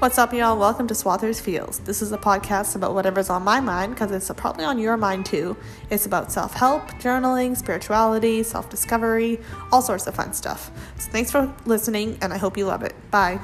What's up, y'all? Welcome to Swathers Feels. This is a podcast about whatever's on my mind because it's probably on your mind too. It's about self help, journaling, spirituality, self discovery, all sorts of fun stuff. So thanks for listening, and I hope you love it. Bye.